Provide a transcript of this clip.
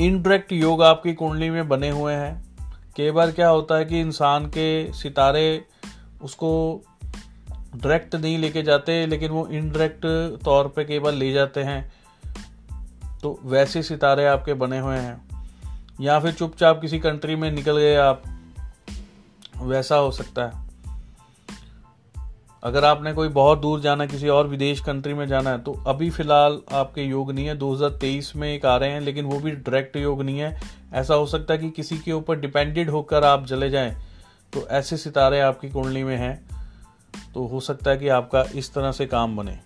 Indirect योग आपकी कुंडली में बने हुए हैं। कई बार क्या होता है कि इंसान के सितारे उसको डायरेक्ट नहीं लेके जाते, लेकिन वो इनडायरेक्ट तौर पे कई बार ले जाते हैं। तो वैसे सितारे आपके बने हुए हैं। या फिर चुपचाप किसी कंट्री में निकल गए आप, वैसा हो सकता है। अगर आपने कोई बहुत दूर जाना, किसी और विदेश कंट्री में जाना है तो अभी फ़िलहाल आपके योग नहीं है। 2023 में एक आ रहे हैं, लेकिन वो भी डायरेक्ट योग नहीं है। ऐसा हो सकता है कि किसी के ऊपर डिपेंडेड होकर आप चले जाएँ तो ऐसे सितारे आपकी कुंडली में हैं तो हो सकता है कि आपका इस तरह से काम बने।